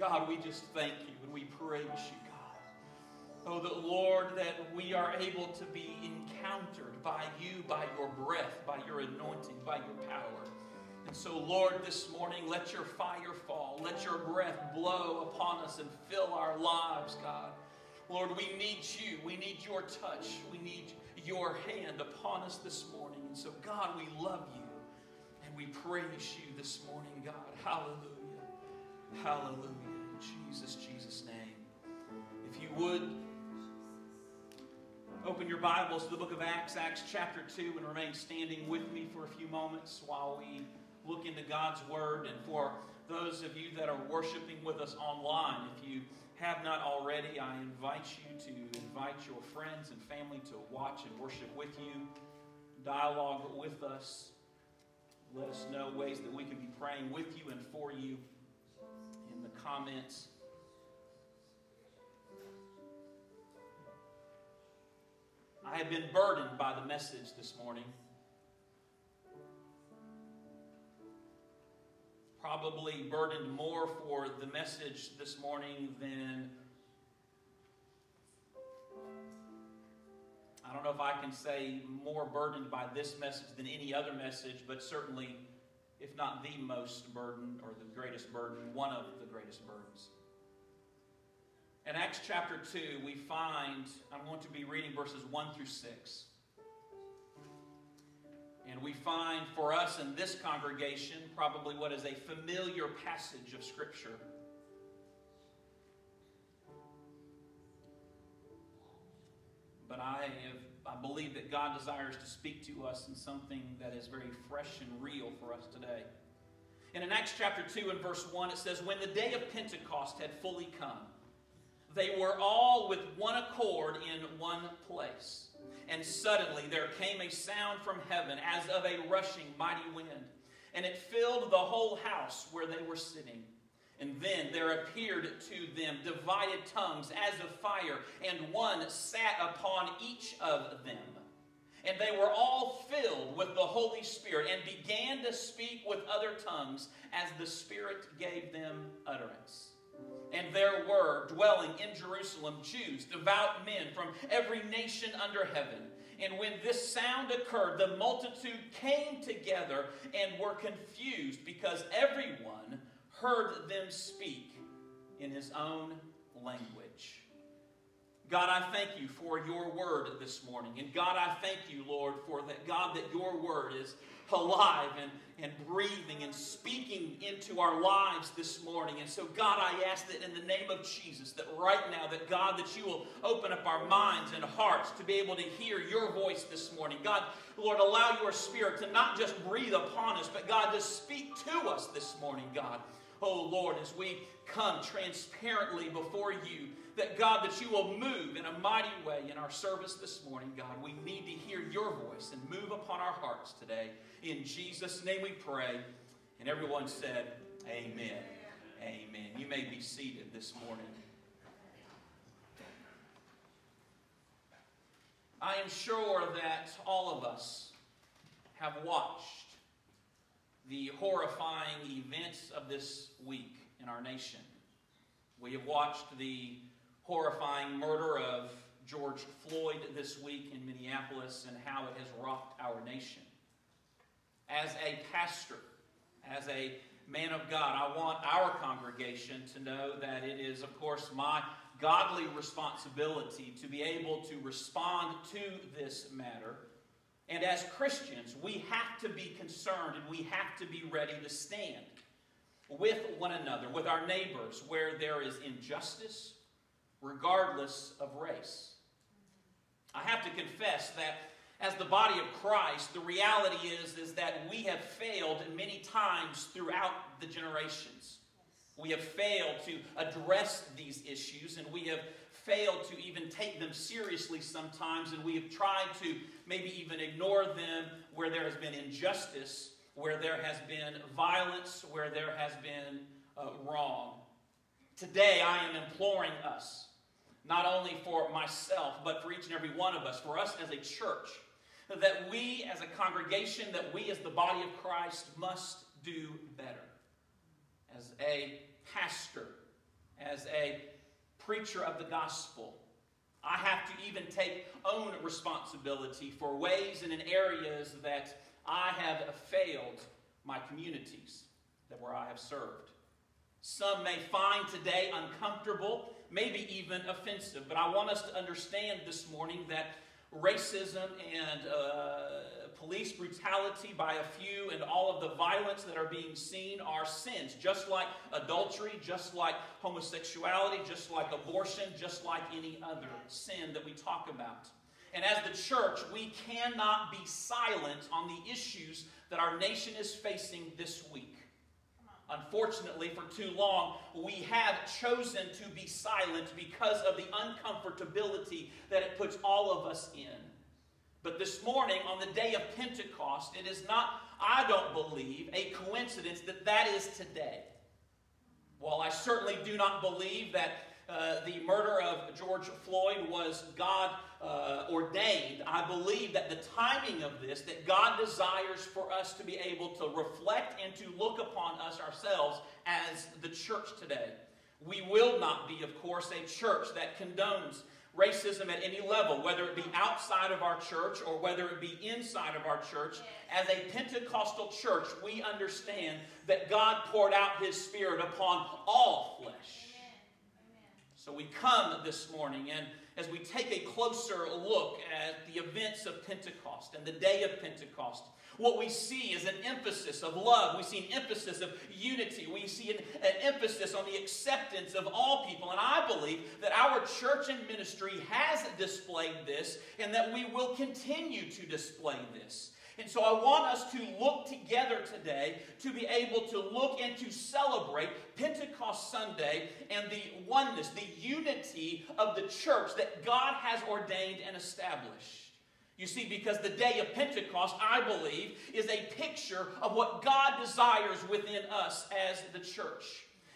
God, we just thank you and we praise you, God. Oh, that Lord, that we are able to be encountered by you, by your breath, by your anointing, by your power. And so, Lord, this morning, let your fire fall. Let your breath blow upon us and fill our lives, God. Lord, we need you. We need your touch. We need your hand upon us this morning. And so, God, we love you and we praise you this morning, God. Hallelujah. Hallelujah. Jesus, Jesus' name. If you would, open your Bibles to the book of Acts, Acts chapter 2, and remain standing with me for a few moments while we look into God's Word. And for those of you that are worshiping with us online, if you have not already, I invite you to invite your friends and family to watch and worship with you, dialogue with us. Let us know ways that we can be praying with you and for you comments. I have been burdened by the message this morning. probably burdened more for the message this morning than I don't know if I can say more burdened by this message than any other message, but certainly, if not the most burden or the greatest burden, one of the greatest burdens. In Acts chapter 2, we find, I'm going to be reading verses 1 through 6. And we find for us in this congregation probably what is a familiar passage of Scripture. Believe that God desires to speak to us in something that is very fresh and real for us today. And in Acts chapter 2 and verse 1, it says, When the day of Pentecost had fully come, they were all with one accord in one place. And suddenly there came a sound from heaven as of a rushing mighty wind, and it filled the whole house where they were sitting. And then there appeared to them divided tongues as of fire, and one sat upon each of them. And they were all filled with the Holy Spirit and began to speak with other tongues as the Spirit gave them utterance. And there were dwelling in Jerusalem Jews, devout men from every nation under heaven. And when this sound occurred, the multitude came together and were confused because everyone heard them speak in his own language. God, I thank you for your word this morning. And God, I thank you, Lord, for that, God, that your word is alive and, and breathing and speaking into our lives this morning. And so, God, I ask that in the name of Jesus, that right now, that God, that you will open up our minds and hearts to be able to hear your voice this morning. God, Lord, allow your spirit to not just breathe upon us, but God, to speak to us this morning, God. Oh, Lord, as we come transparently before you, that God, that you will move in a mighty way in our service this morning, God. We need to hear your voice and move upon our hearts today. In Jesus' name we pray. And everyone said, Amen. Amen. You may be seated this morning. I am sure that all of us have watched the horrifying events of this week in our nation. We have watched the horrifying murder of George Floyd this week in Minneapolis and how it has rocked our nation. As a pastor, as a man of God, I want our congregation to know that it is, of course, my godly responsibility to be able to respond to this matter. And as Christians, we have to be concerned and we have to be ready to stand with one another, with our neighbors, where there is injustice, regardless of race. I have to confess that as the body of Christ, the reality is, is that we have failed many times throughout the generations. We have failed to address these issues, and we have failed to even take them seriously sometimes, and we have tried to maybe even ignore them where there has been injustice, where there has been violence, where there has been uh, wrong. Today, I am imploring us not only for myself, but for each and every one of us, for us as a church, that we as a congregation, that we as the body of Christ must do better. As a pastor, as a preacher of the gospel, I have to even take own responsibility for ways and in areas that I have failed my communities that where I have served. Some may find today uncomfortable, maybe even offensive, but I want us to understand this morning that racism and uh, police brutality by a few and all of the violence that are being seen are sins, just like adultery, just like homosexuality, just like abortion, just like any other sin that we talk about. And as the church, we cannot be silent on the issues that our nation is facing this week. Unfortunately, for too long, we have chosen to be silent because of the uncomfortability that it puts all of us in. But this morning, on the day of Pentecost, it is not, I don't believe, a coincidence that that is today. While I certainly do not believe that uh, the murder of George Floyd was God uh, ordained, I believe that the timing of this, that God desires for us to be able to reflect and to look upon us ourselves as the church today. We will not be, of course, a church that condones racism at any level, whether it be outside of our church or whether it be inside of our church. As a Pentecostal church, we understand that God poured out His Spirit upon all flesh. So we come this morning, and as we take a closer look at the events of Pentecost and the day of Pentecost, what we see is an emphasis of love. We see an emphasis of unity. We see an, an, emphasis on the acceptance of all people. And I believe that our church and ministry has displayed this and that we will continue to display this. And so I want us to look together today to be able to look and to celebrate Pentecost Sunday and the oneness, the unity of the church that God has ordained and established. You see, because the day of Pentecost, I believe, is a picture of what God desires within us as the church.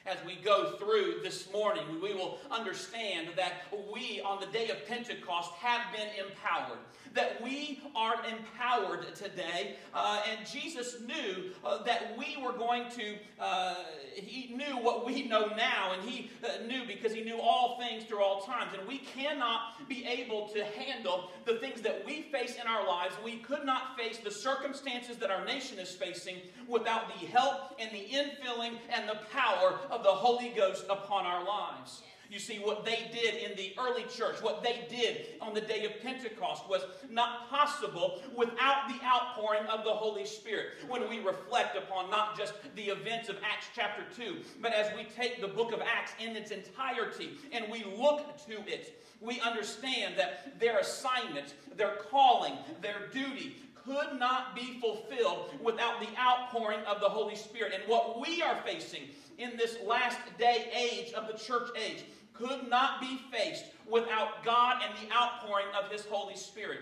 As we go through this morning, we will understand that we, on the day of Pentecost, have been empowered that we are empowered today. Uh, and Jesus knew uh, that we were going to, uh, he knew what we know now, and he uh, knew because he knew all things through all times. And we cannot be able to handle the things that we face in our lives. We could not face the circumstances that our nation is facing without the help and the infilling and the power of the Holy Ghost upon our lives. You see, what they did in the early church, what they did on the day of Pentecost was not possible without the outpouring of the Holy Spirit. When we reflect upon not just the events of Acts chapter 2, but as we take the book of Acts in its entirety and we look to it, we understand that their assignment, their calling, their duty could not be fulfilled without the outpouring of the Holy Spirit. And what we are facing in this last day age of the church age could not be faced without God and the outpouring of His Holy Spirit.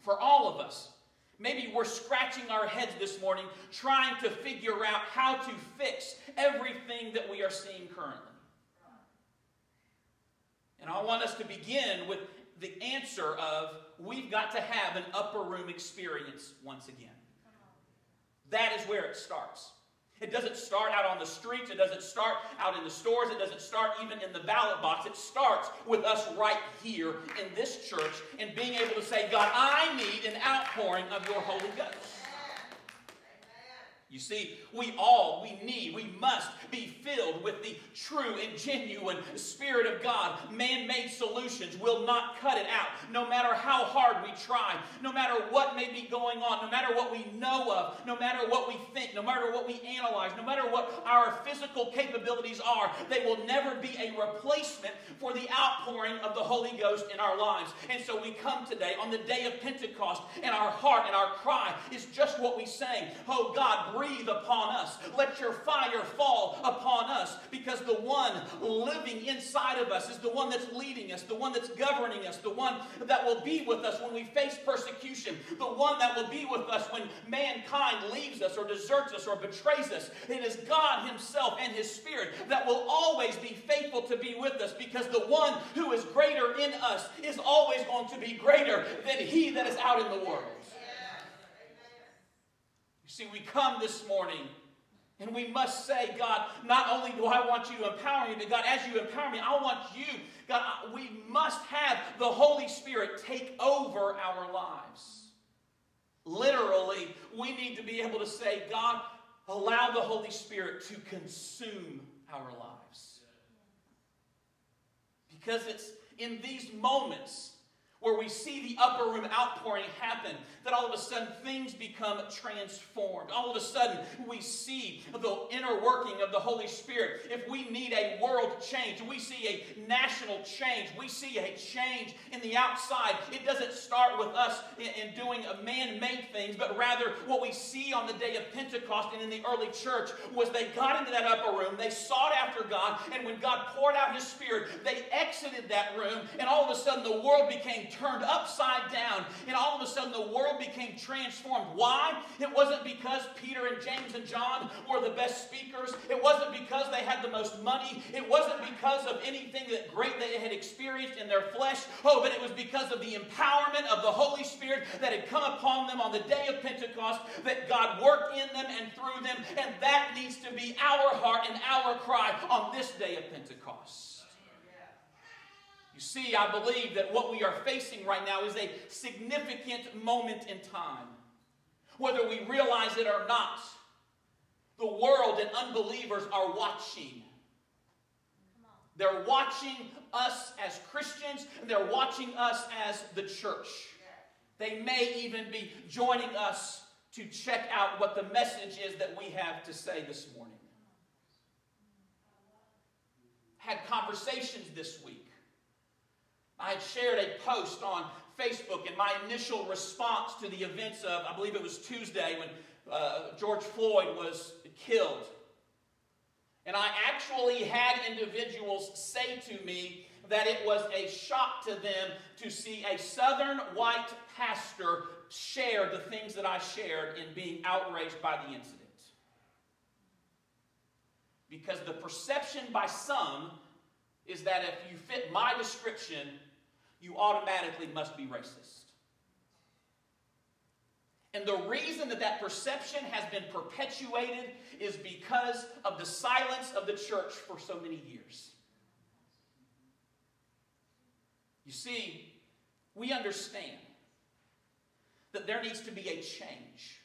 For all of us, maybe we're scratching our heads this morning trying to figure out how to fix everything that we are seeing currently. And I want us to begin with the answer of we've got to have an upper room experience once again. That is where it starts. It doesn't start out on the streets. It doesn't start out in the stores. It doesn't start even in the ballot box. It starts with us right here in this church and being able to say, God, I need an outpouring of your Holy Ghost. You see, we all, we need, we must be filled with the true and genuine Spirit of God. Man made solutions will not cut it out. No matter how hard we try, no matter what may be going on, no matter what we know of, no matter what we think, no matter what we analyze, no matter what our physical capabilities are, they will never be a replacement for the outpouring of the Holy Ghost in our lives. And so we come today on the day of Pentecost, and our heart and our cry is just what we sang. Oh God, breathe upon us. Let your fire fall upon us because the one living inside of us is the one that's leading us, the one that's governing us, the one that will be with us when we face persecution, the one that will be with us when mankind leaves us or deserts us or betrays us. It is God Himself and His Spirit that will always be faithful to be with us because the one who is greater in us is always going to be greater than He that is out in the world. See, we come this morning And we must say, God, not only do I want you to empower me, but God, as you empower me, I want you. God, we must have the Holy Spirit take over our lives. Literally, we need to be able to say, God, allow the Holy Spirit to consume our lives. Because it's in these moments where we see the upper room outpouring happen, that all of a sudden things become transformed. All of a sudden we see the inner working of the Holy Spirit. If we need a world change, we see a national change, we see a change in the outside. It doesn't start with us in, in doing man made things, but rather what we see on the day of Pentecost and in the early church was they got into that upper room, they sought after God, and when God poured out His Spirit, they exited that room, and all of a sudden the world became turned upside down, and all of a sudden the world became transformed. Why? It wasn't because Peter and James and John were the best speakers. It wasn't because they had the most money. It wasn't because of anything that great they had experienced in their flesh. Oh, but it was because of the empowerment of the Holy Spirit that had come upon them on the day of Pentecost, that God worked in them and through them. And that needs to be our heart and our cry on this day of Pentecost. You see, I believe that what we are facing right now is a significant moment in time. Whether we realize it or not, the world and unbelievers are watching. They're watching us as Christians, and they're watching us as the church. They may even be joining us to check out what the message is that we have to say this morning. Had conversations this week I had shared a post on Facebook and my initial response to the events of, I believe it was Tuesday when uh, George Floyd was killed. And I actually had individuals say to me that it was a shock to them to see a southern white pastor share the things that I shared in being outraged by the incident. Because the perception by some is that if you fit my description, you automatically must be racist. And the reason that that perception has been perpetuated is because of the silence of the church for so many years. You see, we understand that there needs to be a change.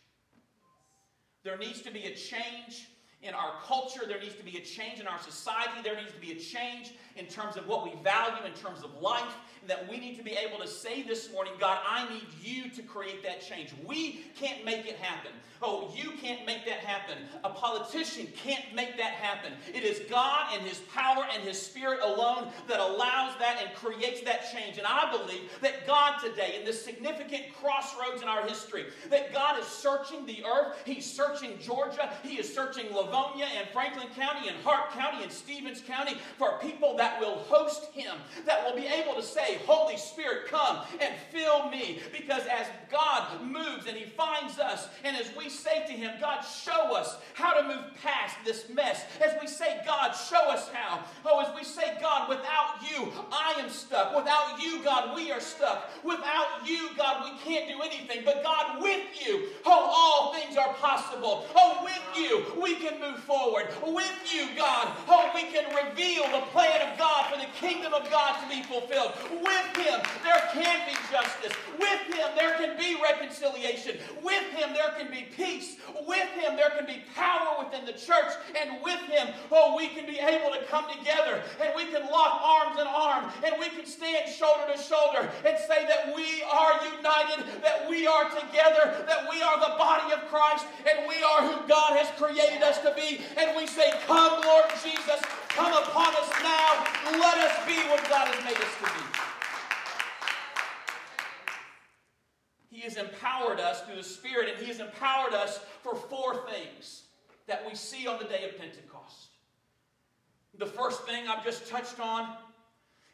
There needs to be a change in our culture. There needs to be a change in our society. There needs to be a change in terms of what we value, in terms of life, that we need to be able to say this morning, God, I need you to create that change. We can't make it happen. Oh, you can't make that happen. A politician can't make that happen. It is God and His power and His Spirit alone that allows that and creates that change. And I believe that God today, in this significant crossroads in our history, that God is searching the earth. He's searching Georgia. He is searching Lavonia and Franklin County and Hart County and Stephens County for people that will host Him, that will be able to say, Holy Spirit, come and fill me. Because as God moves and He finds us, and as we say to Him, God, show us how to move past this mess, as we say, God, show us how. Oh, as we say, God, without you, I am stuck. Without you, God, we are stuck. Without you, God, we can't do anything. But God, with you, oh, all things are possible. Oh, with you, we can move forward. With you, God, oh, we can reveal the plan of God for the kingdom of God to be fulfilled. With Him, there can be justice. With Him, there can be reconciliation. With Him, there can be peace. With Him, there can be power within the church. And with Him, oh, we can be able to come together and we can lock arms in arm and we can stand shoulder to shoulder and say that we are united, that we are together, that we are the body of Christ, and we are who God has created us to be. And we say, Come, Lord Jesus, come upon us now. Let us be what God has made us to be. He has empowered us through the Spirit, and He has empowered us for four things that we see on the day of Pentecost. The first thing I've just touched on,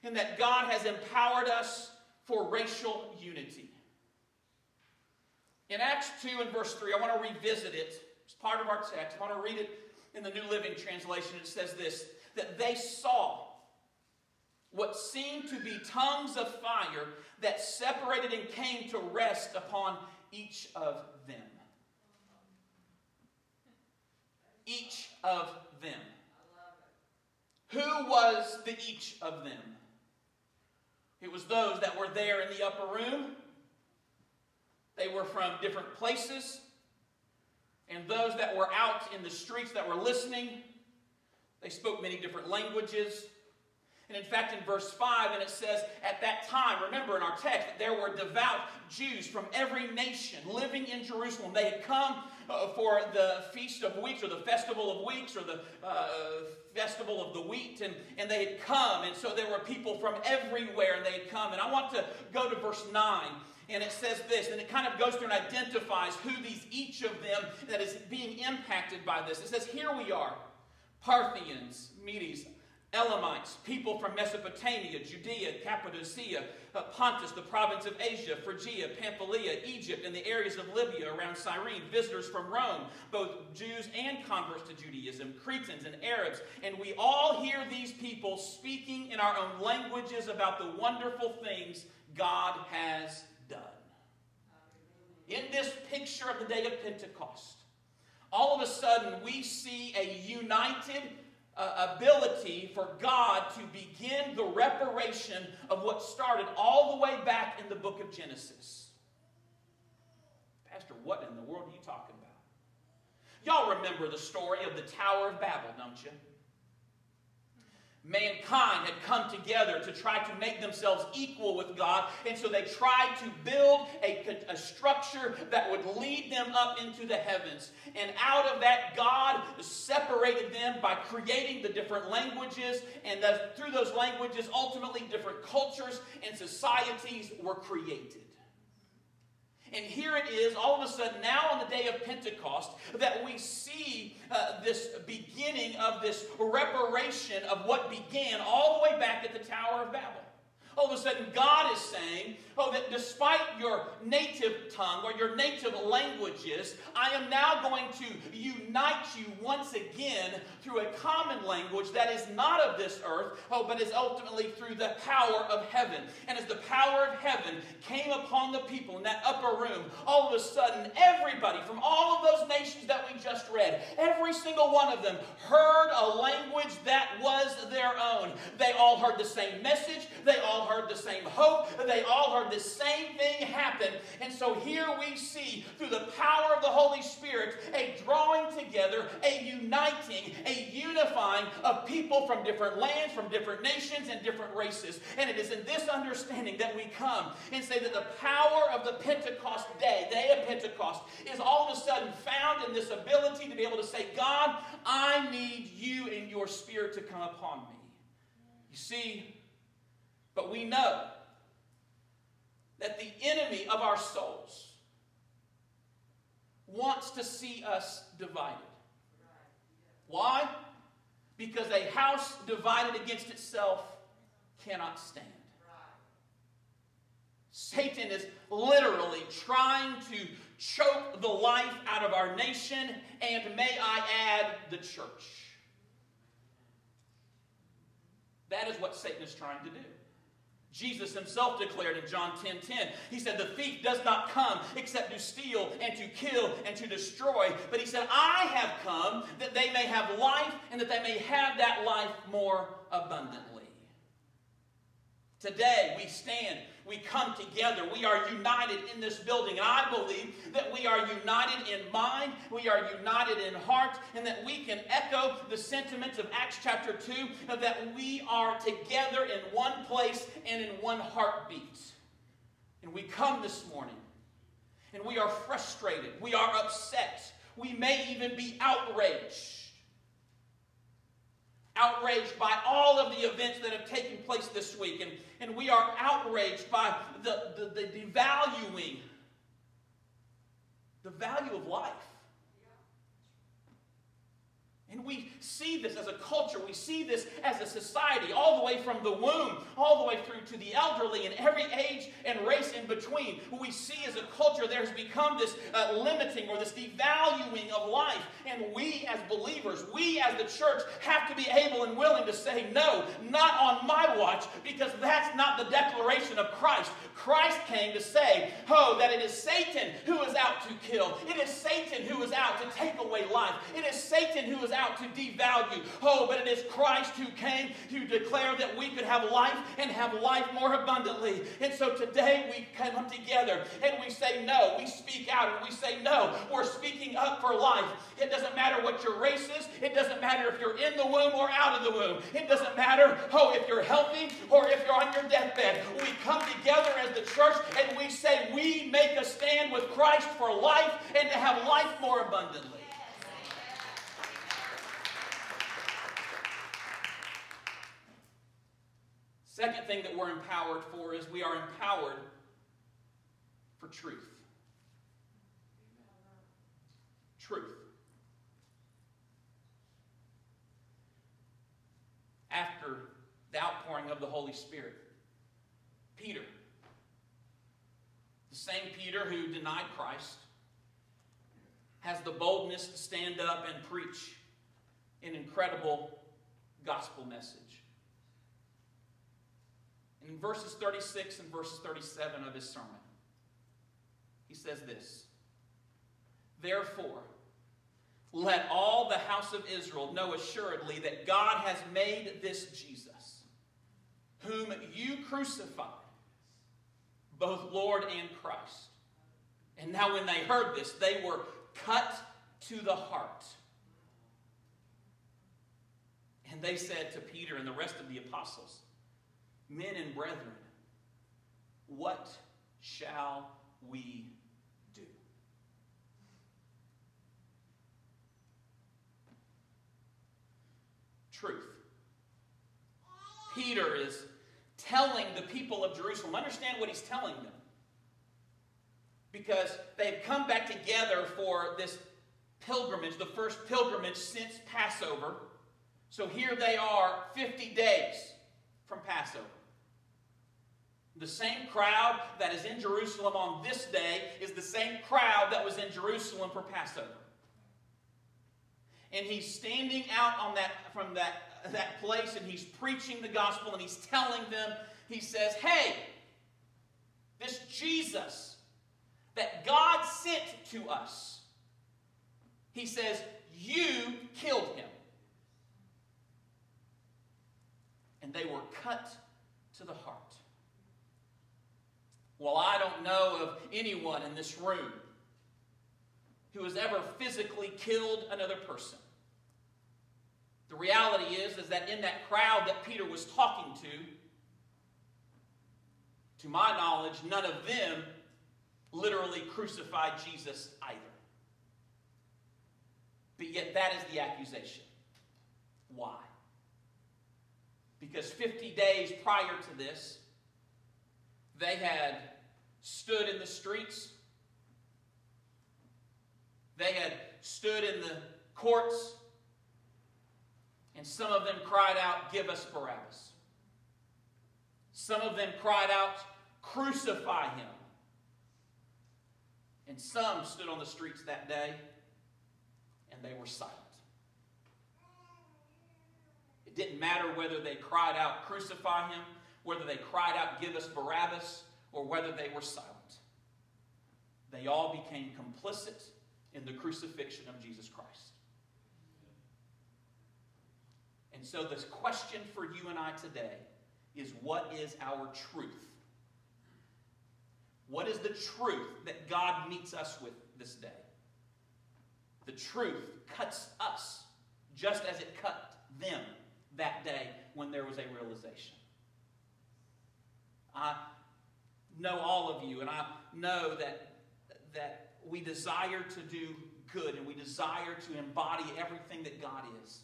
and that God has empowered us for racial unity. In Acts 2 and verse 3, I want to revisit it. It's part of our text. I want to read it in the New Living Translation. It says this that they saw what seemed to be tongues of fire that separated and came to rest upon each of them. each of them. Who was the each of them? It was those that were there in the upper room. They were from different places. And those that were out in the streets that were listening, they spoke many different languages. And in fact, in verse 5, and it says, At that time, remember in our text, there were devout Jews from every nation living in Jerusalem. They had come uh, for the Feast of Weeks or the Festival of Weeks or the uh, Festival of the Wheat, and, and they had come. And so there were people from everywhere, and they had come. And I want to go to verse 9 and it says this, and it kind of goes through and identifies who these each of them that is being impacted by this. It says, Here we are Parthians, Medes, Elamites, people from Mesopotamia, Judea, Cappadocia, uh, Pontus, the province of Asia, Phrygia, Pamphylia, Egypt, and the areas of Libya around Cyrene, visitors from Rome, both Jews and converts to Judaism, Cretans and Arabs. And we all hear these people speaking in our own languages about the wonderful things God has done. In this picture of the day of Pentecost, all of a sudden we see a united uh, ability for God to begin the reparation of what started all the way back in the book of Genesis. Pastor, what in the world are you talking about? Y'all remember the story of the Tower of Babel, don't you? Mankind had come together to try to make themselves equal with God, and so they tried to build a, a, structure that would lead them up into the heavens. And out of that, God separated them by creating the different languages, and through those languages, ultimately, different cultures and societies were created. And here it is, all of a sudden, now on the day of Pentecost, that we see uh, this beginning of this reparation of what began all the way back at the Tower of Babel. All of a sudden, God is saying, Oh, that despite your native tongue or your native languages, I am now going to unite you once again through a common language that is not of this earth, oh, but is ultimately through the power of heaven. And as the power of heaven came upon the people in that upper room, all of a sudden, everybody from all of those nations that we just read, every single one of them heard a language that was their own. They all heard the same message, they all heard the same hope, they all heard the same thing happen. And so here we see, through the power of the Holy Spirit, a drawing together, a uniting, a unifying of people from different lands, from different nations, and different races. And it is in this understanding that we come and say that the power of the Pentecost day, the day of Pentecost, is all of a sudden found in this ability to be able to say, God, I need you and your spirit to come upon me. You see, but we know that the enemy of our souls wants to see us divided. Why? Because a house divided against itself cannot stand. Satan is literally trying to choke the life out of our nation, and may I add, the church. That is what Satan is trying to do. Jesus himself declared in John 10 10, he said, The thief does not come except to steal and to kill and to destroy. But he said, I have come that they may have life and that they may have that life more abundantly. Today we stand we come together. We are united in this building. And I believe that we are united in mind, we are united in heart, and that we can echo the sentiments of Acts chapter 2 that we are together in one place and in one heartbeat. And we come this morning and we are frustrated, we are upset, we may even be outraged outraged by all of the events that have taken place this week. And, and we are outraged by the, the, the devaluing the value of life. And we see this as a culture. We see this as a society, all the way from the womb, all the way through to the elderly, and every age and race in between. What we see as a culture, there has become this uh, limiting or this devaluing of life. And we as believers, we as the church, have to be able and willing to say, no, not on my watch, because that's not the declaration of Christ. Christ came to say, oh, that it is Satan who is out to kill. It is Satan who is out to take away life. It is Satan who is out to devalue. Oh, but it is Christ who came to declare that we could have life and have life more abundantly. And so today we come together and we say no. We speak out and we say no. We're speaking up for life. It doesn't matter what your race is. It doesn't matter if you're in the womb or out of the womb. It doesn't matter, oh, if you're healthy or if you're on your deathbed. We come together as the church and we say we make a stand with Christ for life and to have life more abundantly. Second thing that we're empowered for is we are empowered for truth. Truth. After the outpouring of the Holy Spirit, Peter, the same Peter who denied Christ, has the boldness to stand up and preach an incredible gospel message. In verses 36 and verses 37 of his sermon, he says this Therefore, let all the house of Israel know assuredly that God has made this Jesus, whom you crucified, both Lord and Christ. And now, when they heard this, they were cut to the heart. And they said to Peter and the rest of the apostles, Men and brethren, what shall we do? Truth. Peter is telling the people of Jerusalem, understand what he's telling them. Because they've come back together for this pilgrimage, the first pilgrimage since Passover. So here they are, 50 days from Passover. The same crowd that is in Jerusalem on this day is the same crowd that was in Jerusalem for Passover. And he's standing out on that from that, that place and he's preaching the gospel and he's telling them, he says, Hey, this Jesus that God sent to us, he says, You killed him. And they were cut to the heart. Well, I don't know of anyone in this room who has ever physically killed another person. The reality is, is that in that crowd that Peter was talking to, to my knowledge, none of them literally crucified Jesus either. But yet, that is the accusation. Why? Because 50 days prior to this, they had stood in the streets. They had stood in the courts. And some of them cried out, Give us Barabbas. Some of them cried out, Crucify him. And some stood on the streets that day and they were silent. It didn't matter whether they cried out, Crucify him, whether they cried out, Give us Barabbas, or whether they were silent. They all became complicit in the crucifixion of Jesus Christ. And so, this question for you and I today is what is our truth? What is the truth that God meets us with this day? The truth cuts us just as it cut them that day when there was a realization. I know all of you, and I know that, that we desire to do good and we desire to embody everything that God is.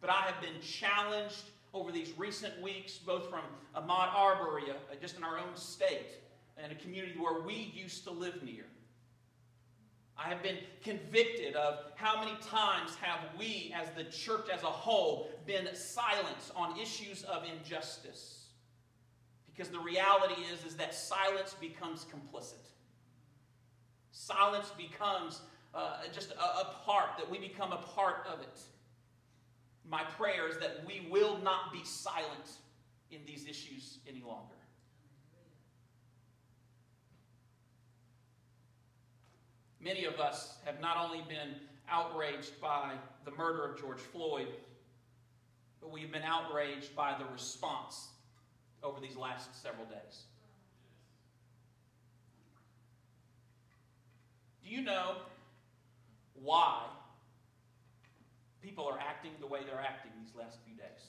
But I have been challenged over these recent weeks, both from Ahmaud Arbery, uh, just in our own state, and a community where we used to live near. I have been convicted of how many times have we, as the church as a whole, been silent on issues of injustice. Because the reality is, is that silence becomes complicit. Silence becomes uh, just a, a part, that we become a part of it. My prayer is that we will not be silent in these issues any longer. Many of us have not only been outraged by the murder of George Floyd, but we've been outraged by the response over these last several days. Do you know why people are acting the way they're acting these last few days?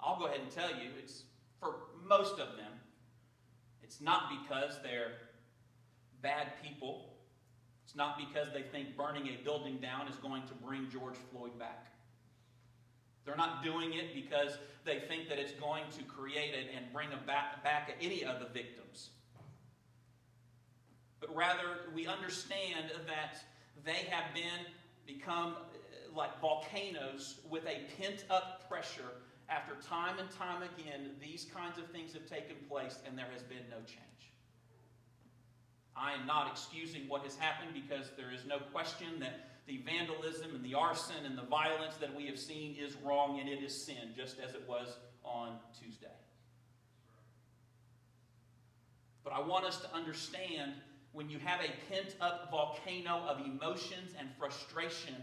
I'll go ahead and tell you, it's for most of them, it's not because they're bad people it's not because they think burning a building down is going to bring George Floyd back. They're not doing it because they think that it's going to create it and bring back, back any of the victims. But rather, we understand that they have been become uh, like volcanoes with a pent up pressure after time and time again these kinds of things have taken place and there has been no change. I am not excusing what has happened because there is no question that the vandalism and the arson and the violence that we have seen is wrong and it is sin, just as it was on Tuesday. But I want us to understand when you have a pent up volcano of emotions and frustration,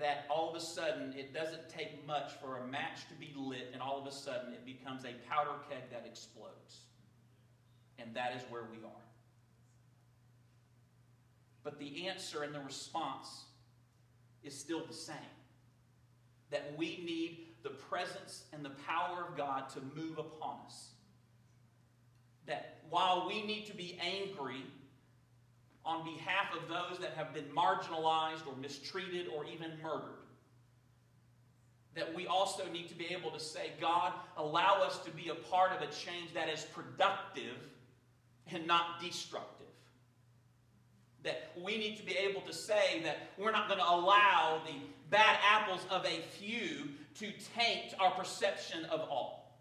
that all of a sudden it doesn't take much for a match to be lit, and all of a sudden it becomes a powder keg that explodes. And that is where we are. But the answer and the response is still the same that we need the presence and the power of God to move upon us. That while we need to be angry on behalf of those that have been marginalized or mistreated or even murdered, that we also need to be able to say, God, allow us to be a part of a change that is productive and not destructive that we need to be able to say that we're not going to allow the bad apples of a few to taint our perception of all.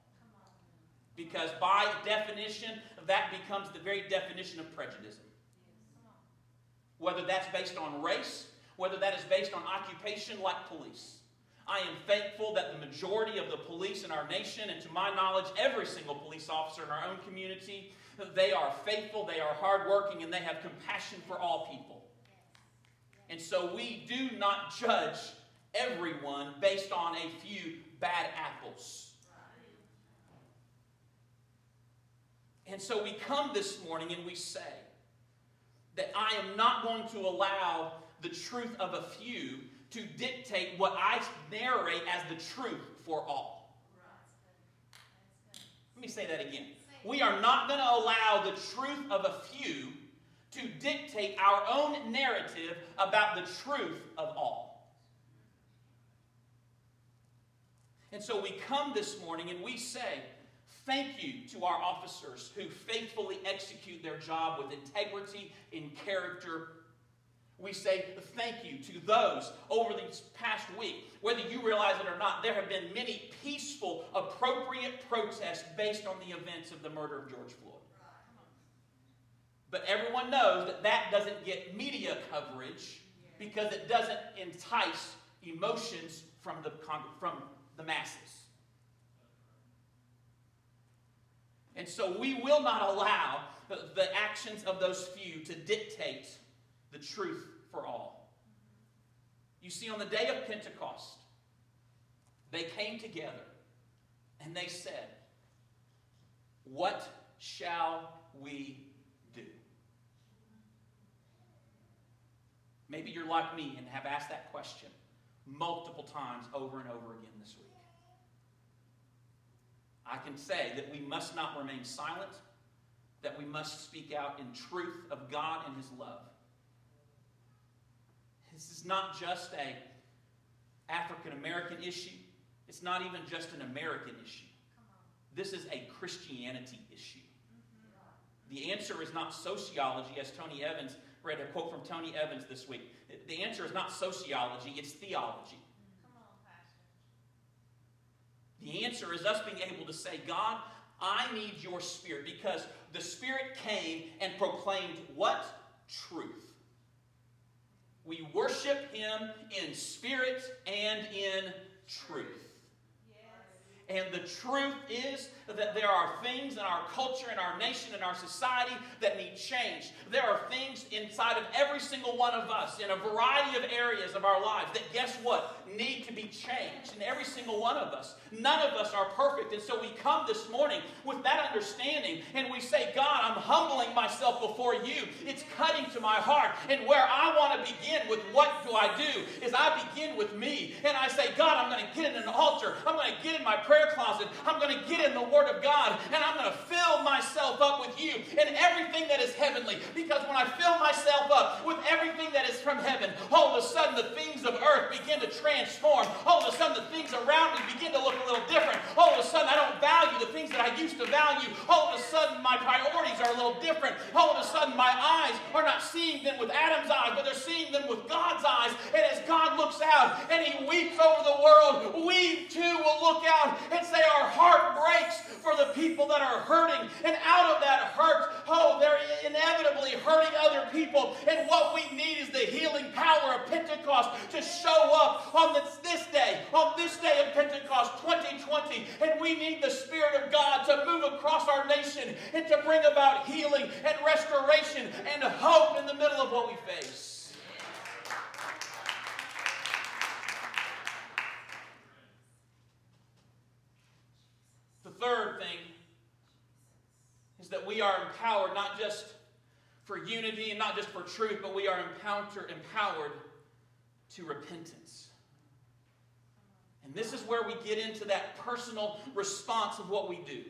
Because by definition, that becomes the very definition of prejudice. Whether that's based on race, whether that is based on occupation like police. I am thankful that the majority of the police in our nation, and to my knowledge, every single police officer in our own community, they are faithful, they are hardworking, and they have compassion for all people. And so we do not judge everyone based on a few bad apples. And so we come this morning and we say that I am not going to allow the truth of a few to dictate what I narrate as the truth for all. Let me say that again. We are not going to allow the truth of a few to dictate our own narrative about the truth of all. And so we come this morning and we say, Thank you to our officers who faithfully execute their job with integrity in character. We say thank you to those over these past week. Whether you realize it or not, there have been many peaceful, appropriate protests based on the events of the murder of George Floyd. But everyone knows that that doesn't get media coverage because it doesn't entice emotions from the, from the masses. And so we will not allow the, the actions of those few to dictate the truth for all. You see, on the day of Pentecost, they came together and they said, What shall we do? Maybe you're like me and have asked that question multiple times over and over again this week. I can say that we must not remain silent, that we must speak out in truth of God and His love. This is not just a African American issue. It's not even just an American issue. This is a Christianity issue. The answer is not sociology, as Tony Evans read a quote from Tony Evans this week. The answer is not sociology, it's theology. The answer is us being able to say, God, I need your spirit because the spirit came and proclaimed what? Truth. We worship him in spirit and in truth. And the truth is that there are things in our culture, in our nation, in our society that need change. There are things inside of every single one of us in a variety of areas of our lives that, guess what, need to be changed in every single one of us. None of us are perfect. And so we come this morning with that understanding and we say, God, I'm humbling myself before you. It's cutting to my heart. And where I want to begin with what do I do is I begin with me. And I say, God, I'm going to get in an altar. I'm going to get in my prayer closet. I'm going to get in the Word of God. And I'm going to fill myself up with you and everything that is heavenly. Because when I fill myself up with everything that is from heaven, all of a sudden the things of earth begin to transform. All of a sudden the things around me begin to look a little different. All of a sudden I don't value the things that I used to value. All of a sudden my priorities are a little different. All of a sudden my eyes are not seeing them with Adam's eyes, but they're seeing them with God's eyes. And as God looks out and he weeps over the world, we too will look out and say our heart breaks for the people that are hurting. And out of that hurt, oh, they're inevitably hurting other people. And what we need is the healing power of Pentecost to show up on this, this day, on this day of Pentecost 2020. And we need the Spirit of God to move across our nation and to bring about healing and restoration and hope in the middle of what we face. The third thing is that we are empowered not just for unity and not just for truth, but we are empowered, empowered to repentance. And this is where we get into that personal response of what we do.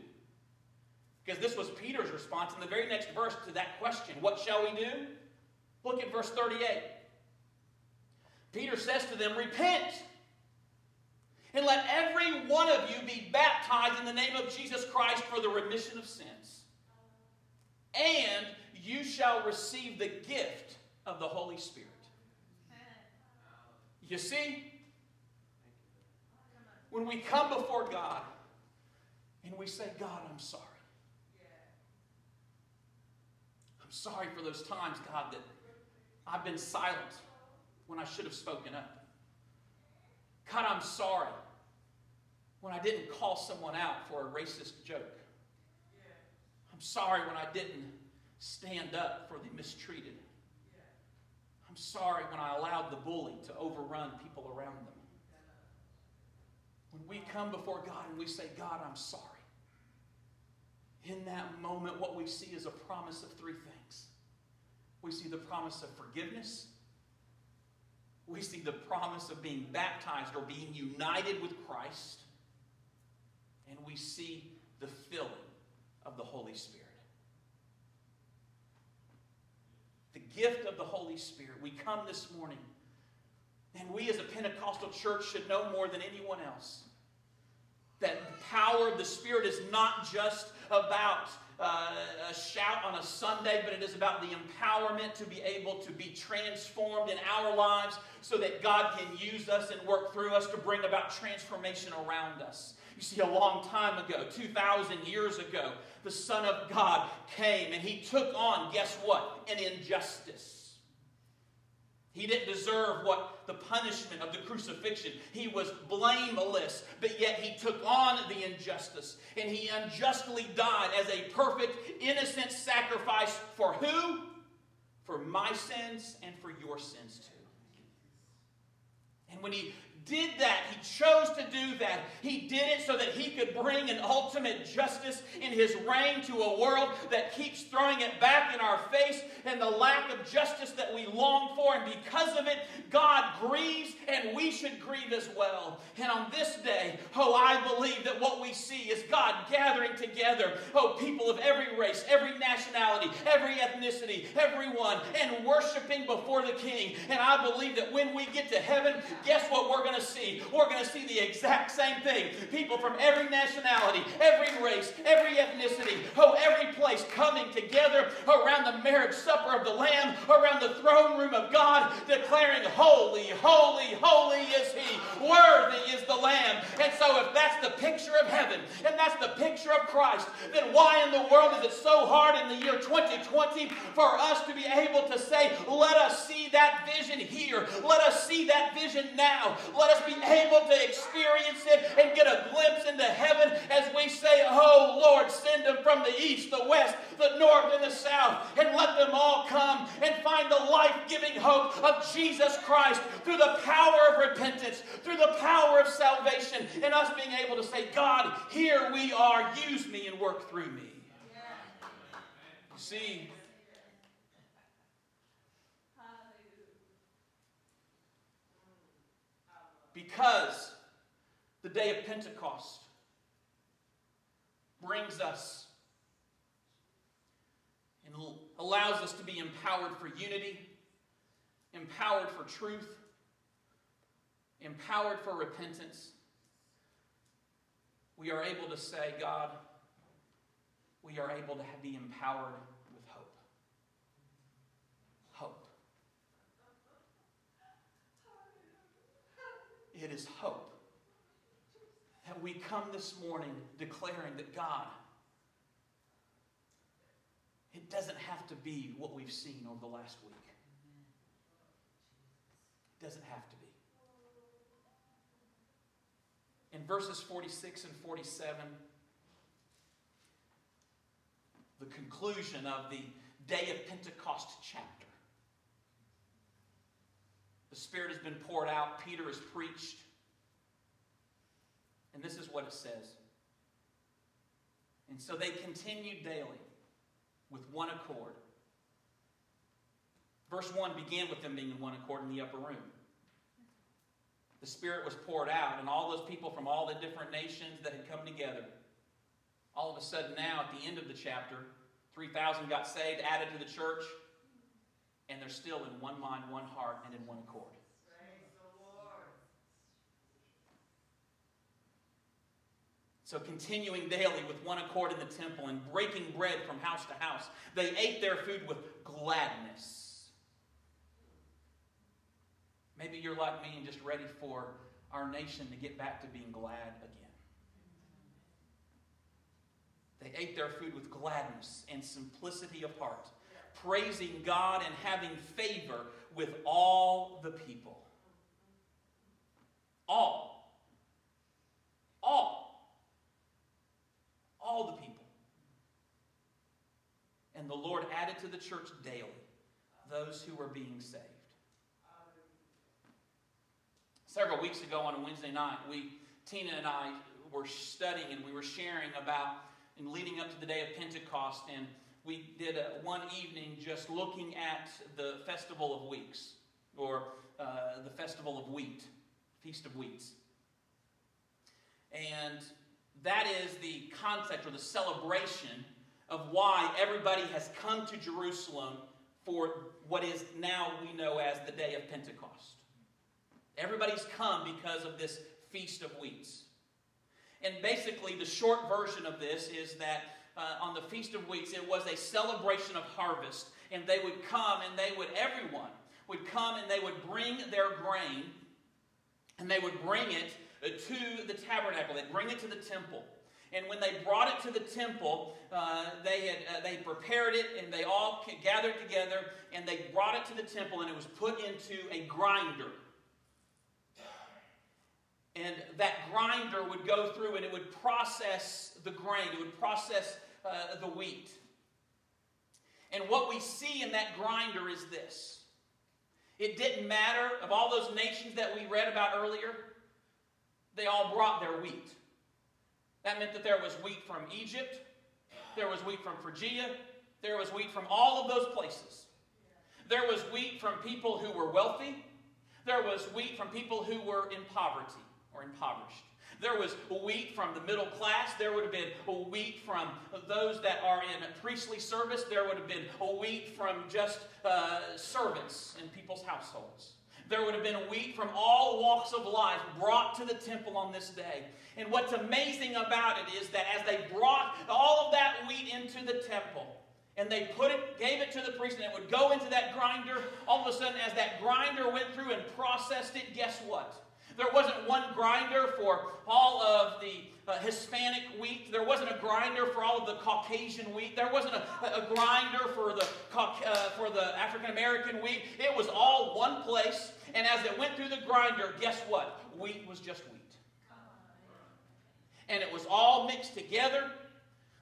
Because this was Peter's response in the very next verse to that question What shall we do? Look at verse 38. Peter says to them, Repent, and let every one of you be baptized in the name of Jesus Christ for the remission of sins. And you shall receive the gift of the Holy Spirit. You see, when we come before God and we say, God, I'm sorry. I'm sorry for those times, God, that I've been silent when I should have spoken up. God, I'm sorry when I didn't call someone out for a racist joke. Sorry when I didn't stand up for the mistreated. I'm sorry when I allowed the bully to overrun people around them. When we come before God and we say, God, I'm sorry, in that moment, what we see is a promise of three things. We see the promise of forgiveness. We see the promise of being baptized or being united with Christ. And we see the filling of the Holy Spirit. The gift of the Holy Spirit. We come this morning, and we as a Pentecostal church should know more than anyone else that the power of the Spirit is not just about uh, a shout on a Sunday, but it is about the empowerment to be able to be transformed in our lives so that God can use us and work through us to bring about transformation around us. You see, a long time ago, 2,000 years ago, the Son of God came and he took on, guess what? An injustice. He didn't deserve what the punishment of the crucifixion. He was blameless, but yet he took on the injustice. And he unjustly died as a perfect, innocent sacrifice for who? For my sins and for your sins too. And when he did that. He chose to do that. He did it so that he could bring an ultimate justice in his reign to a world that keeps throwing it back in our face and the lack of justice that we long for. And because of it, God grieves and we should grieve as well. And on this day, oh, I believe that what we see is God gathering together, oh, people of every race, every nationality, every ethnicity, everyone, and worshiping before the King. And I believe that when we get to heaven, guess what we're going going to see? we're going to see the exact same thing. People from every nationality, every race, every ethnicity, oh, every place coming together around the marriage supper of the Lamb, around the throne room of God, declaring, Holy, holy, holy is He. Worthy is the Lamb. And so, if that's the picture of heaven and that's the picture of Christ, then why in the world is it so hard in the year 2020 for us to be able to say, Let us see that vision here. Let us see that vision now. Let us be able to experience it and get a glimpse into heaven as we say, Oh Lord, send them from the east, the west, the north, and the south, and let them all come and find the life giving hope of Jesus Christ through the power of repentance, through the power of salvation, and us being able to say, God, here we are, use me and work through me. You see, because the day of Pentecost brings us and allows us to be empowered for unity, empowered for truth, empowered for repentance. We are able to say, God, we are able to be empowered with hope. Hope. It is hope that we come this morning declaring that God, it doesn't have to be what we've seen over the last week. It doesn't have to be. In verses 46 and 47, the conclusion of the Day of Pentecost chapter. The Spirit has been poured out, Peter has preached. And this is what it says. And so they continued daily with one accord. Verse 1 began with them being in one accord in the upper room. The Spirit was poured out, and all those people from all the different nations that had come together, all of a sudden now, at the end of the chapter, 3,000 got saved, added to the church, and they're still in one mind, one heart, and in one accord. So, continuing daily with one accord in the temple and breaking bread from house to house, they ate their food with gladness. Maybe you're like me and just ready for our nation to get back to being glad again. They ate their food with gladness and simplicity of heart, praising God and having favor with all the people. All. All all the people. And the Lord added to the church daily those who were being saved. Several weeks ago on a Wednesday night, we, Tina and I, were studying and we were sharing about and leading up to the day of Pentecost, and we did a, one evening just looking at the Festival of Weeks, or uh, the Festival of Wheat, Feast of Wheats. And that is the concept or the celebration of why everybody has come to Jerusalem for what is now we know as the day of Pentecost. Everybody's come because of this Feast of Weeks. And basically, the short version of this is that uh, on the Feast of Weeks, it was a celebration of harvest. And they would come and they would, everyone would come and they would bring their grain and they would bring it uh, to the tabernacle. They'd bring it to the temple. And when they brought it to the temple, uh, they had uh, they prepared it, and they all gathered together, and they brought it to the temple, and it was put into a grinder. And that grinder would go through, and it would process the grain. It would process uh, the wheat. And what we see in that grinder is this. It didn't matter of all those nations that we read about earlier they all brought their wheat. That meant that there was wheat from Egypt, there was wheat from Phrygia, there was wheat from all of those places. There was wheat from people who were wealthy, there was wheat from people who were in poverty or impoverished. There was wheat from the middle class. There would have been wheat from those that are in priestly service. There would have been wheat from just uh, servants in people's households. there would have been wheat from all walks of life brought to the temple on this day. And what's amazing about it is that as they brought all of that wheat into the temple, and they put it, gave it to the priest, and it would go into that grinder. All of a sudden, as that grinder went through and processed it, guess what? There wasn't one grinder for all of the uh, Hispanic wheat. There wasn't a grinder for all of the Caucasian wheat. There wasn't a, a grinder for the, uh, for the African American wheat. It was all one place. And as it went through the grinder, guess what? Wheat was just wheat. And it was all mixed together.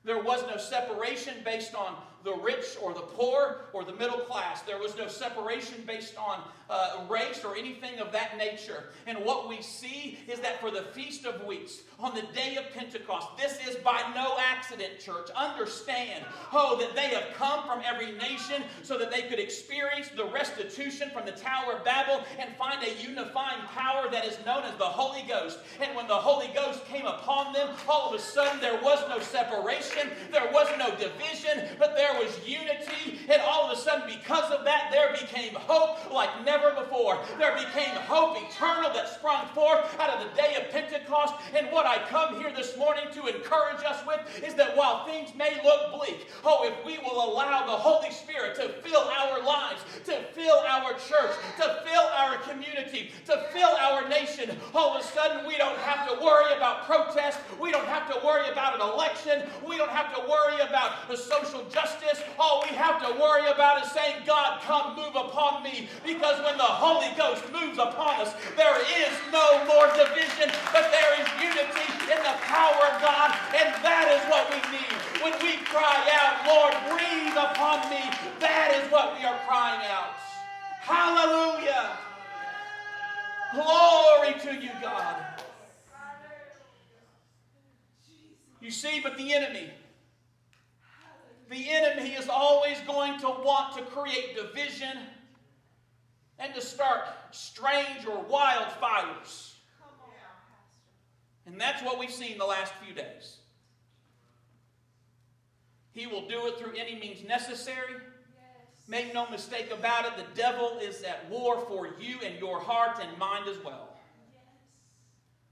There was no separation based on the rich or the poor or the middle class. There was no separation based on uh, race or anything of that nature. And what we see is that for the Feast of Weeks, on the day of Pentecost, this is by no accident, church. Understand, oh, that they have come from every nation so that they could experience the restitution from the Tower of Babel and find a unifying power that is known as the Holy Ghost. And when the Holy Ghost came upon them, all of a sudden there was no separation, there was no division, but there was unity. And all of a sudden, because of that, there became hope like never before. There became hope eternal that sprung forth out of the day of Pentecost. And what I come here this morning to encourage us with is that while things may look bleak, oh, if we will allow the Holy Spirit to fill our lives, to fill our church, to fill our community, to fill our nation, all of a sudden we don't have to worry about protest. We don't have to worry about an election. We don't have to worry about the social justice. All we have to worry about is saying, God, come move upon me. Because when the Holy Ghost moves upon us, there is no more division, but there is unity in the power of God, and that is what we need. When we cry out, Lord, breathe upon me, that is what we are crying out. Hallelujah. Glory to you, God. You see, but the enemy, the enemy is always going to want to create division and to start strange or wild fires. And that's what we've seen the last few days. He will do it through any means necessary. Yes. Make no mistake about it, the devil is at war for you and your heart and mind as well.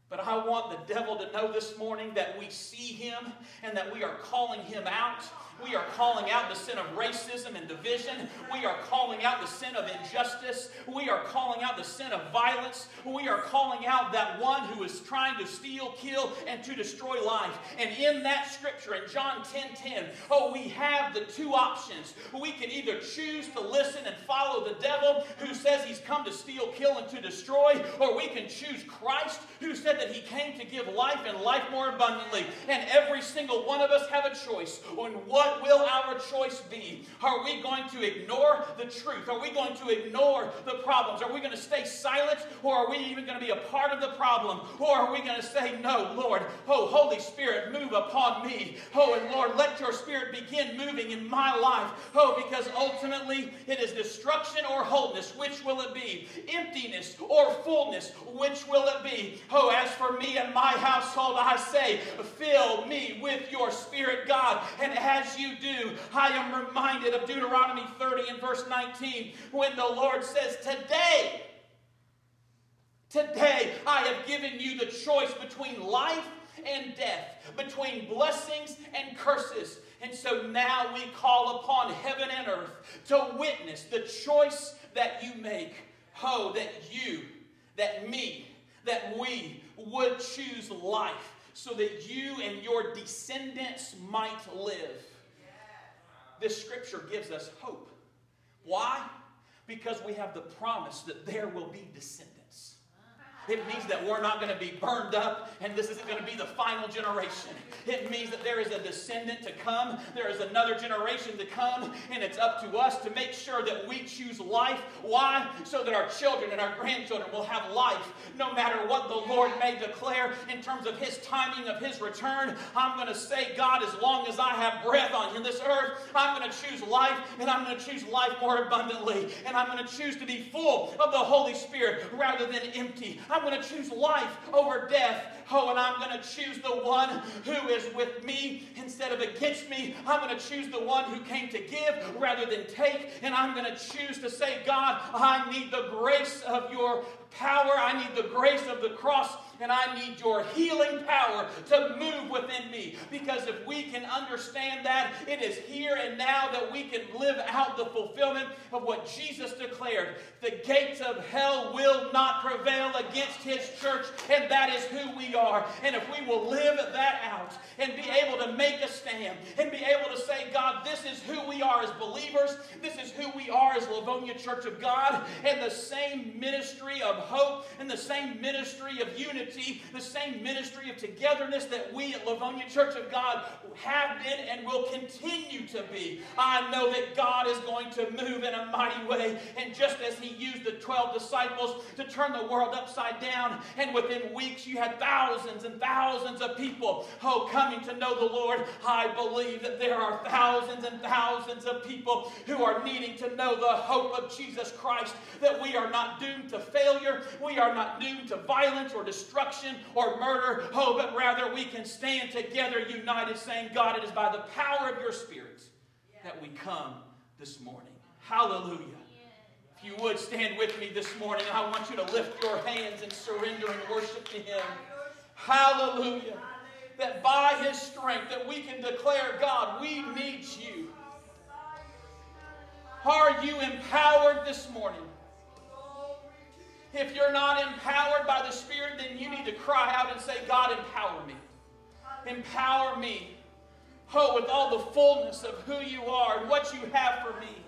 But I want the devil to know this morning that we see him and that we are calling him out we are calling out the sin of racism and division. We are calling out the sin of injustice. We are calling out the sin of violence. We are calling out that one who is trying to steal, kill, and to destroy life. And in that scripture, in John 10 10, oh, we have the two options. We can either choose to listen and follow the devil who says he's come to steal, kill, and to destroy, or we can choose Christ who said that he came to give life and life more abundantly. And every single one of us have a choice on what what will our choice be? Are we going to ignore the truth? Are we going to ignore the problems? Are we going to stay silent or are we even going to be a part of the problem? Or are we going to say, No, Lord, oh, Holy Spirit, move upon me. Oh, and Lord, let your Spirit begin moving in my life. Oh, because ultimately it is destruction or wholeness. Which will it be? Emptiness or fullness? Which will it be? Oh, as for me and my household, I say, fill me with your Spirit, God. And as you do. I am reminded of Deuteronomy 30 and verse 19 when the Lord says, Today, today I have given you the choice between life and death, between blessings and curses. And so now we call upon heaven and earth to witness the choice that you make. Oh, that you, that me, that we would choose life so that you and your descendants might live this scripture gives us hope. Why? Because we have the promise that there will be descendants. It means that we're not going to be burned up and this isn't going to be the final generation. It means that there is a descendant to come, there is another generation to come, and it's up to us to make sure that we choose life. Why? So that our children and our grandchildren will have life no matter what the Lord may declare in terms of His timing of His return. I'm going to say, God, as long as I have breath on this earth, I'm going to choose life and I'm going to choose life more abundantly. And I'm going to choose to be full of the Holy Spirit rather than empty. I I'm going to choose life over death. Oh, and I'm going to choose the one who is with me instead of against me. I'm going to choose the one who came to give rather than take. And I'm going to choose to say, God, I need the grace of your power. I need the grace of the cross and I need your healing power to move within me. Because if we can understand that, it is here and now that we can live out the fulfillment of what Jesus declared. The gates of hell will not prevail against his church, and that is who we are. And if we will live that out and be able to make a stand and be able to say, God, this is who we are as believers, this is who we are as Lavonia Church of God, and the same ministry of hope and the same ministry of unity unity, the same ministry of togetherness that we at Lavonia Church of God have been and will continue to be. I know that God is going to move in a mighty way. And just as He used the 12 disciples to turn the world upside down, and within weeks you had thousands and thousands of people, oh, coming to know the Lord, I believe that there are thousands and thousands of people who are needing to know the hope of Jesus Christ, that we are not doomed to failure, we are not doomed to violence or destruction or murder. Oh, but rather we can stand together united, saying, God, it is by the power of your Spirit that we come this morning. Hallelujah. If you would stand with me this morning, I want you to lift your hands and surrender and worship to Him. Hallelujah. That by His strength that we can declare, God, we need you. Are you empowered this morning? If you're not empowered by the Spirit, then you need to cry out and say, God, empower me. Empower me. Oh, with all the fullness of who you are and what you have for me.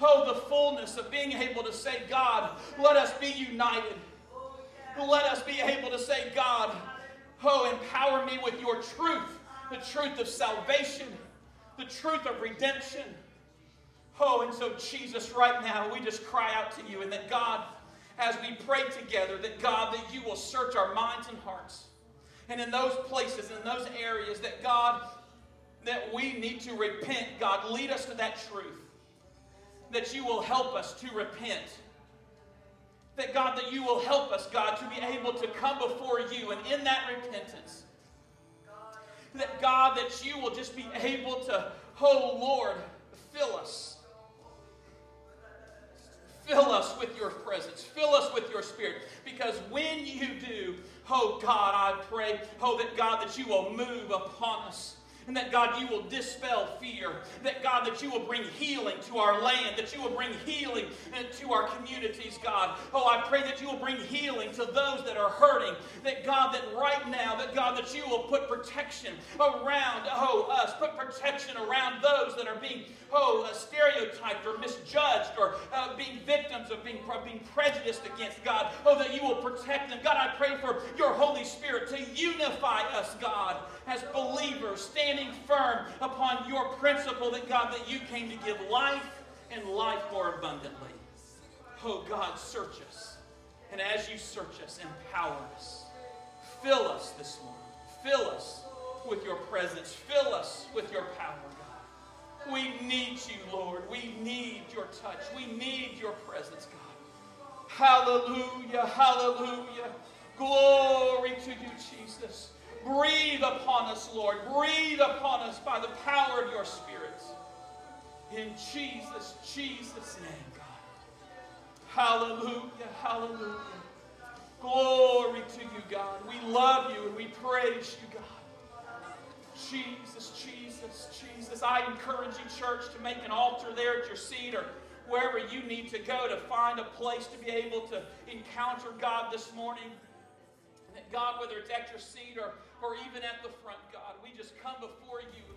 Oh, the fullness of being able to say, God, let us be united. Let us be able to say, God, oh, empower me with your truth, the truth of salvation, the truth of redemption. Oh, and so, Jesus, right now, we just cry out to you and that God, as we pray together that God, that you will search our minds and hearts. And in those places, in those areas that God, that we need to repent, God, lead us to that truth. That you will help us to repent. That God, that you will help us, God, to be able to come before you and in that repentance. That God, that you will just be able to, oh Lord, fill us Fill us with your presence. Fill us with your spirit. Because when you do, oh God, I pray, oh that God, that you will move upon us. And that God, you will dispel fear. That God, that you will bring healing to our land. That you will bring healing to our communities, God. Oh, I pray that you will bring healing to those that are hurting. That God, that right now, that God, that you will put protection around, oh, us. Put protection around those that are being, oh, uh, stereotyped or misjudged or uh, being victims of being, being prejudiced against, God. Oh, that you will protect them. God, I pray for your Holy Spirit to unify us, God, as believers. Stand standing firm upon your principle that God, that you came to give life and life more abundantly. Oh God, search us. And as you search us, empower us. Fill us this morning. Fill us with your presence. Fill us with your power, God. We need you, Lord. We need your touch. We need your presence, God. Hallelujah. Hallelujah. Glory to you, Jesus. Breathe upon us, Lord. Breathe upon us by the power of your Spirit. In Jesus, Jesus' name, God. Hallelujah, hallelujah. Glory to you, God. We love you and we praise you, God. Jesus, Jesus, Jesus. I encourage you, church, to make an altar there at your seat or wherever you need to go to find a place to be able to encounter God this morning. God, whether it's at your seat or or even at the front, God. We just come before you